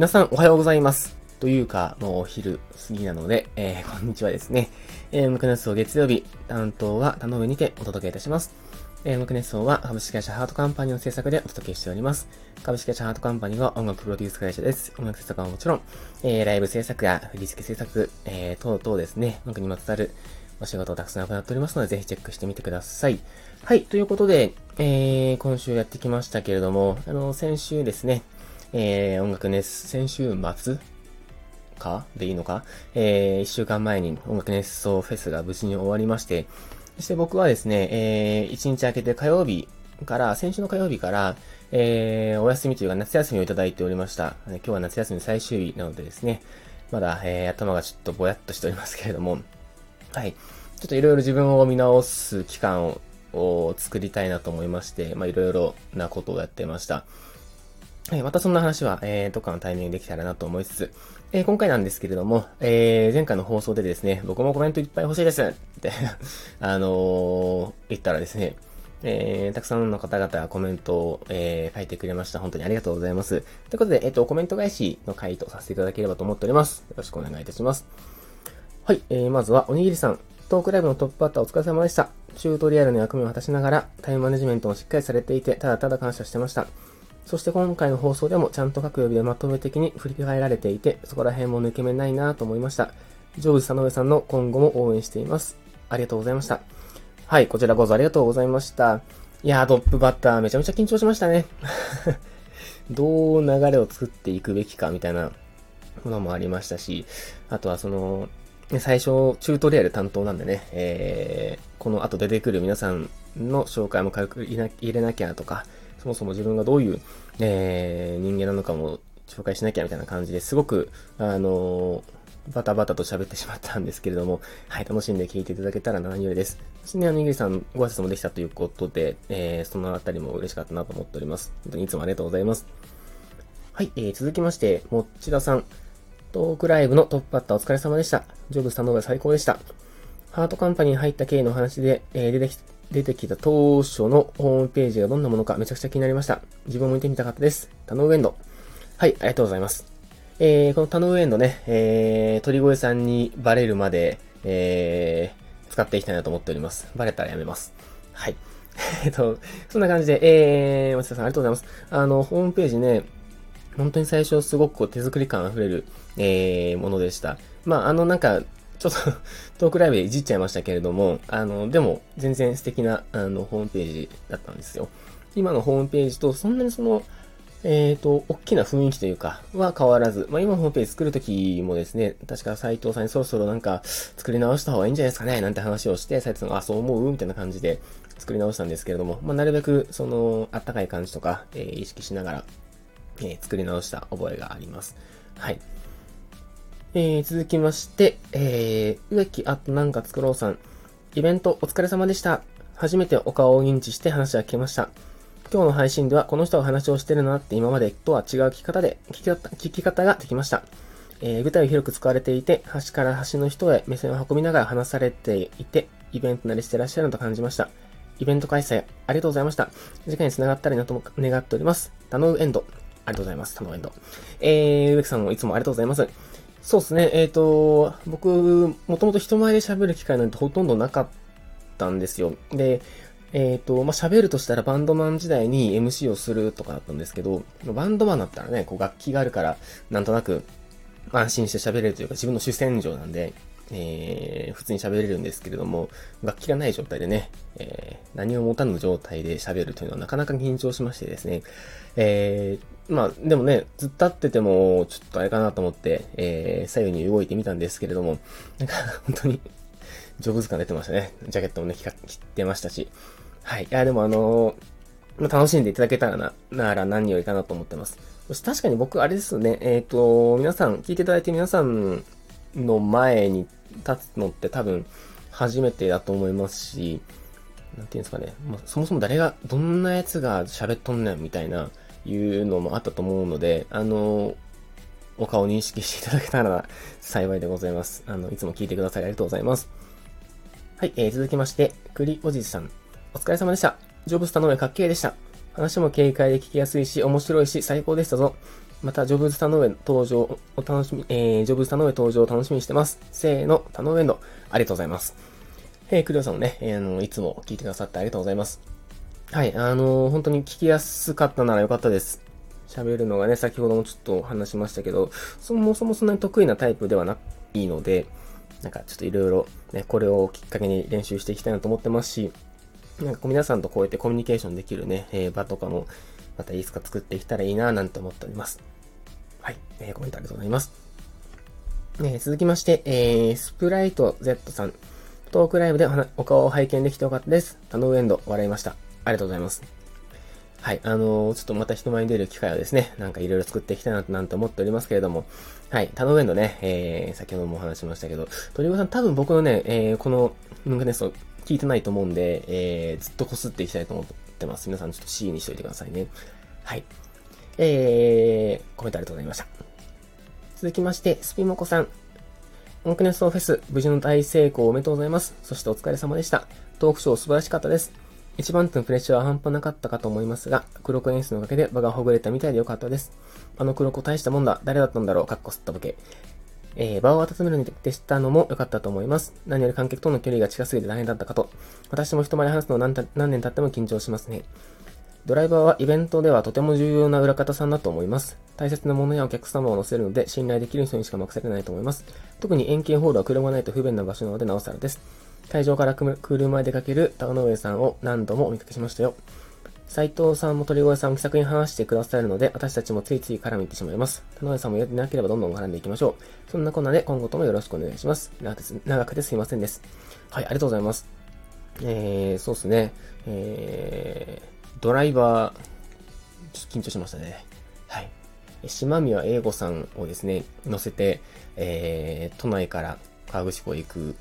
皆さんおはようございます。というか、もうお昼過ぎなので、えー、こんにちはですね。えー、ムクネスソ月曜日、担当は田上にてお届けいたします。えー、ムクネスソは株式会社ハートカンパニーの制作でお届けしております。株式会社ハートカンパニーは音楽プロデュース会社です。音楽制作はもちろん、えー、ライブ制作や振り付け制作、えー、等々ですね、音楽にまつわるお仕事をたくさん行っておりますので、ぜひチェックしてみてください。はい、ということで、えー、今週やってきましたけれども、あの、先週ですね、えー、音楽熱、先週末かでいいのか？えー、一週間前に音楽熱奏フェスが無事に終わりまして、そして僕はですね、えー、一日明けて火曜日から、先週の火曜日から、えー、お休みというか夏休みをいただいておりました。今日は夏休み最終日なのでですね、まだ、えー、頭がちょっとぼやっとしておりますけれども、はい。ちょっといろいろ自分を見直す期間を作りたいなと思いまして、まあ、いろいろなことをやってました。えまたそんな話は、えー、どっかのタイミングできたらなと思いつつ、えー、今回なんですけれども、えー、前回の放送でですね、僕もコメントいっぱい欲しいですって あのー、言ったらですね、えー、たくさんの方々がコメントを、えー、書いてくれました。本当にありがとうございます。ということで、えっ、と、コメント返しの回答させていただければと思っております。よろしくお願いいたします。はい、えー、まずは、おにぎりさん。トークライブのトップバッターお疲れ様でした。チュートリアルの役目を果たしながら、タイムマネジメントもしっかりされていて、ただただ感謝してました。そして今回の放送でもちゃんと各曜日でまとめ的に振り返られていて、そこら辺も抜け目ないなと思いました。ジョブズ佐野さんの今後も応援しています。ありがとうございました。はい、こちらこそありがとうございました。いやー、トップバッターめちゃめちゃ緊張しましたね。どう流れを作っていくべきかみたいなものもありましたし、あとはその、最初、チュートリアル担当なんでね、えー、この後出てくる皆さんの紹介も軽く入れなきゃとか、そもそも自分がどういう、えー、人間なのかも紹介しなきゃみたいな感じですごく、あのー、バタバタと喋ってしまったんですけれども、はい、楽しんで聞いていただけたら何よりです。そしてね、おにぎりさん、ご挨拶もできたということで、えー、そのあたりも嬉しかったなと思っております。本当にいつもありがとうございます。はい、えー、続きまして、もっちださん。トークライブのトップバッターお疲れ様でした。ジョブスさんの方が最高でした。ハートカンパニーに入った経緯の話で、えー、出てき出てきた当初のホームページがどんなものかめちゃくちゃ気になりました。自分も見てみたかったです。タノウエンド。はい、ありがとうございます。えー、このタノウエンドね、えー、鳥越さんにバレるまで、えー、使っていきたいなと思っております。バレたらやめます。はい。えっと、そんな感じで、えー、松田さんありがとうございます。あの、ホームページね、本当に最初すごくこう手作り感あふれる、えー、ものでした。まあ、あのなんか、ちょっとトークライブでいじっちゃいましたけれども、あの、でも、全然素敵な、あの、ホームページだったんですよ。今のホームページと、そんなにその、えっ、ー、と、大きな雰囲気というか、は変わらず、まあ今のホームページ作るときもですね、確か斉藤さんにそろそろなんか、作り直した方がいいんじゃないですかね、なんて話をして、斉藤さんが、あ、そう思うみたいな感じで作り直したんですけれども、まあなるべく、その、あったかい感じとか、えー、意識しながら、えー、作り直した覚えがあります。はい。えー、続きまして、えー、植木あとなんか作ろうさん。イベントお疲れ様でした。初めてお顔を認知して話が聞けました。今日の配信ではこの人が話をしてるなって今までとは違う聞き方で、聞き方聞き方ができました。えー、舞台を広く使われていて、端から端の人へ目線を運びながら話されていて、イベント慣れしてらっしゃるのと感じました。イベント開催ありがとうございました。次回に繋がったらいいなと願っております。タノウエンド。ありがとうございます。タノウエンド。えー、植木さんもいつもありがとうございます。そうですね。えっ、ー、と、僕、もともと人前で喋る機会なんてほとんどなかったんですよ。で、えっ、ー、と、まあ、喋るとしたらバンドマン時代に MC をするとかだったんですけど、バンドマンだったらね、こう楽器があるから、なんとなく安心して喋れるというか自分の主戦場なんで、えー、普通に喋れるんですけれども、楽器がない状態でね、えー、何を持たぬ状態で喋るというのはなかなか緊張しましてですね、えー、まあ、でもね、ずっと立ってても、ちょっとあれかなと思って、えー、左右に動いてみたんですけれども、なんか、本当に、ジョブズ感出てましたね。ジャケットもね、切ってましたし。はい。いや、でもあの、ま、楽しんでいただけたらな、なら何よりかなと思ってます。そして確かに僕、あれですよね、えっ、ー、と、皆さん、聞いていただいて皆さんの前に立つのって多分初めてだと思いますし、なんていうんですかね、まあ、そもそも誰が、どんなやつが喋っとんねんみたいな、いうのもあったと思うので、あの、お顔認識していただけたら幸いでございます。あの、いつも聞いてくださりありがとうございます。はい、えー、続きまして、栗おじさん。お疲れ様でした。ジョブスタの上かっけーでした。話も軽快で聞きやすいし、面白いし、最高でしたぞ。また、ジョブズ田上登場を楽しみ、えー、ジョブズ田上登場を楽しみにしてます。せーの、田上エンド。ありがとうございます。えー、クリオさんもね、えー、あの、いつも聞いてくださってありがとうございます。はい、あのー、本当に聞きやすかったならよかったです。喋るのがね、先ほどもちょっと話しましたけど、そもそもそんなに得意なタイプではないので、なんかちょっといろいろね、これをきっかけに練習していきたいなと思ってますし、なんか皆さんとこうやってコミュニケーションできるね、えー、場とかも、またいつか作っていけたらいいななんて思っております。はい、えー、コメントありがとうございます。えー、続きまして、えー、スプライト Z さん。トークライブでお顔を拝見できてよかったです。タノウエンド、笑いました。ありがとうございます。はい、あのー、ちょっとまた人前に出る機会をですね、なんかいろいろ作っていきたいななんて思っておりますけれども、はい、タノウエンドね、えー、先ほどもお話しましたけど、鳥越さん多分僕のね、えー、このムンクネスト聞いてないと思うんで、えー、ずっと擦っていきたいと思ってます。皆さんちょっと C にしといてくださいね。はい。えー、コメントありがとうございました。続きまして、スピモコさん。オンクネストフェス、無事の大成功おめでとうございます。そしてお疲れ様でした。トークショー素晴らしかったです。一番手のプレッシャーは半端なかったかと思いますが、黒子演出のおかげで場がほぐれたみたいでよかったです。あの黒子大したもんだ。誰だったんだろうかっこすったボケ。えー、場を温めるに徹したのも良かったと思います。何より観客との距離が近すぎて大変だったかと。私も人前で話すの何何年経っても緊張しますね。ドライバーはイベントではとても重要な裏方さんだと思います。大切なものやお客様を乗せるので信頼できる人にしか任せてないと思います。特に円形ホールは車がないと不便な場所なのでなおさらです。会場から車で出かける田上さんを何度もお見かけしましたよ。斉藤さんも鳥越さんも気さくに話してくださるので、私たちもついつい絡みてしまいます。田上さんもやってなければどんどん絡んでいきましょう。そんなこんなで今後ともよろしくお願いします。長くてすいませんです。はい、ありがとうございます。えー、そうですね。えー、ドライバー、緊張しましたね。はい。島宮英吾さんをですね、乗せて、えー、都内から河口湖へ行く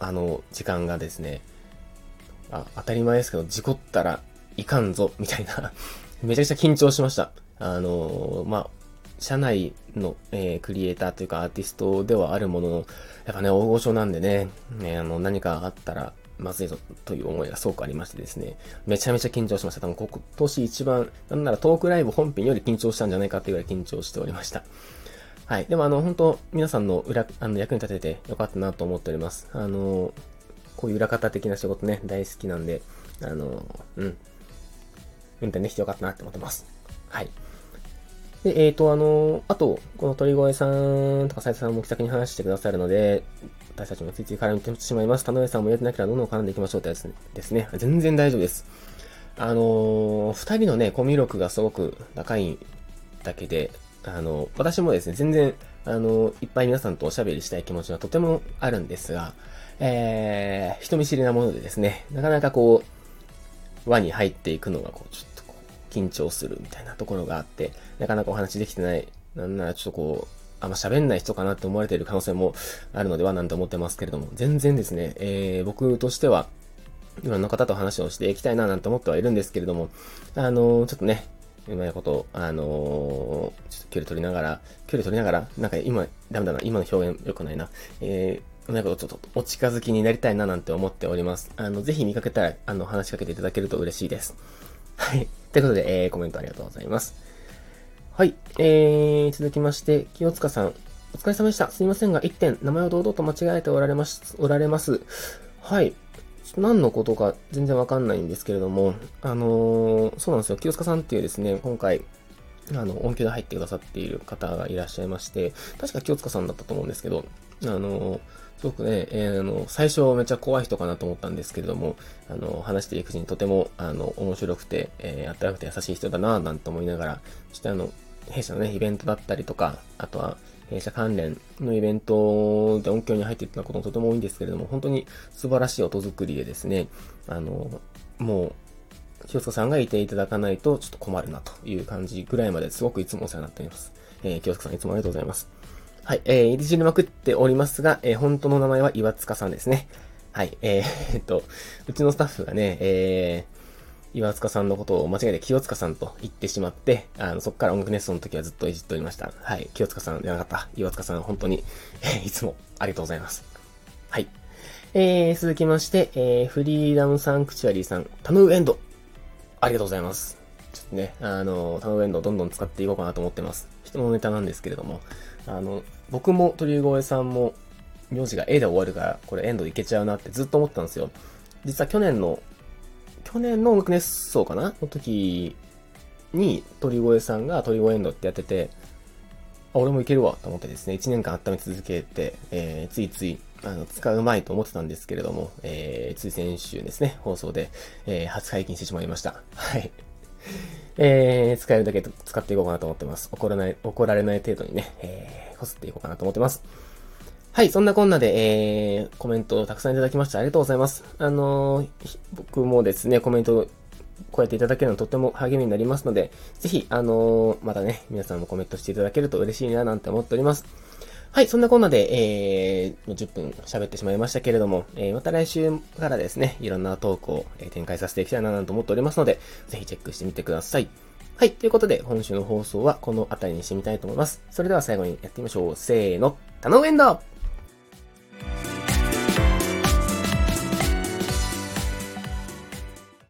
あの、時間がですね、あ、当たり前ですけど、事故ったらいかんぞ、みたいな めちゃくちゃ緊張しました。あのまあ、社内の、えー、クリエイターというかアーティストではあるものの、やっぱね、大御所なんでね、ねあの、何かあったら、まずいぞという思いがすごくありましてですね、めちゃめちゃ緊張しました。多分今年一番、なんならトークライブ本編より緊張したんじゃないかっていうぐらい緊張しておりました。はい。でもあの、本当皆さんの裏、あの、役に立ててよかったなと思っております。あの、こういう裏方的な仕事ね、大好きなんで、あの、うん。運転できてよかったなって思ってます。はい。で、えっ、ー、と、あの、あと、この鳥越さんとか斉藤さんも気さくに話してくださるので、私たちもついつい絡めてしまいます。田上さんも入れてなければどんどん絡んでいきましょうってやつですね。全然大丈夫です。あの、二人のね、コミュ力がすごく高いだけで、あの、私もですね、全然、あの、いっぱい皆さんとおしゃべりしたい気持ちはとてもあるんですが、えー、人見知りなものでですね、なかなかこう、輪に入っていくのが、こう、ちょっとこう、緊張するみたいなところがあって、なかなかお話できてない、なんならちょっとこう、あんま喋んない人かなって思われている可能性もあるのではなんて思ってますけれども、全然ですね、えー、僕としては、いろんな方と話をしていきたいななんて思ってはいるんですけれども、あのー、ちょっとね、うまいこと、あのー、ちょっと距離取りながら、距離取りながら、なんか今、ダメだな、今の表現良くないな。えー、うまいことちょっとお近づきになりたいななんて思っております。あの、ぜひ見かけたら、あの、話しかけていただけると嬉しいです。はい。ということで、えー、コメントありがとうございます。はい。えー、続きまして、清塚さん。お疲れ様でした。すいませんが、1点、名前を堂々と間違えておられます、おられます。はい。何のことか全然わかんないんですけれども、あのー、そうなんですよ。清塚さんっていうですね、今回、あの、音響で入ってくださっている方がいらっしゃいまして、確か清塚さんだったと思うんですけど、あの、すごくね、えー、あの、最初めっちゃ怖い人かなと思ったんですけれども、あの、話していくうちにとても、あの、面白くて、えー、あったかくて優しい人だなぁなんて思いながら、そしてあの、弊社のね、イベントだったりとか、あとは、弊社関連のイベントで音響に入っていったこともとても多いんですけれども、本当に素晴らしい音作りでですね、あの、もう、清塚さんがいていただかないとちょっと困るなという感じぐらいまですごくいつもお世話になっております。えー、清塚さんいつもありがとうございます。はい、えー、いじりまくっておりますが、えー、本当の名前は岩塚さんですね。はい、えー、えっと、うちのスタッフがね、えー、岩塚さんのことを間違えて清塚さんと言ってしまって、あの、そこから音楽ネストの時はずっといじっておりました。はい。清塚さんじゃなかった。岩塚さん、本当に、えー、いつもありがとうございます。はい。えー、続きまして、えー、フリーダムサンクチュアリーさん、タムーエンド。ありがとうございます。ちょっとね、あの、タノウェンドどんどん使っていこうかなと思ってます。人のネタなんですけれども、あの、僕も鳥越さんも、名字が A で終わるから、これエンドいけちゃうなってずっと思ってたんですよ。実は去年の、去年の音楽熱奏かな？の時に、鳥越さんが鳥越エンドってやってて、あ、俺もいけるわと思ってですね、1年間温め続けて、えー、ついつい、あの、使うまいと思ってたんですけれども、えー、つい先週ですね、放送で、えー、初解禁してしまいました。はい。えー、使えるだけ使っていこうかなと思ってます。怒らない、怒られない程度にね、えー、こすっていこうかなと思ってます。はい、そんなこんなで、えー、コメントをたくさんいただきましてありがとうございます。あのー、僕もですね、コメントこうやっていただけるのとっても励みになりますので、ぜひ、あのー、またね、皆さんもコメントしていただけると嬉しいななんて思っております。はい、そんなこんなで、えー、10分喋ってしまいましたけれども、えー、また来週からですね、いろんなトークを、え展開させていきたいなと思っておりますので、ぜひチェックしてみてください。はい、ということで、本週の放送はこの辺りにしてみたいと思います。それでは最後にやってみましょう。せーの、頼むエンド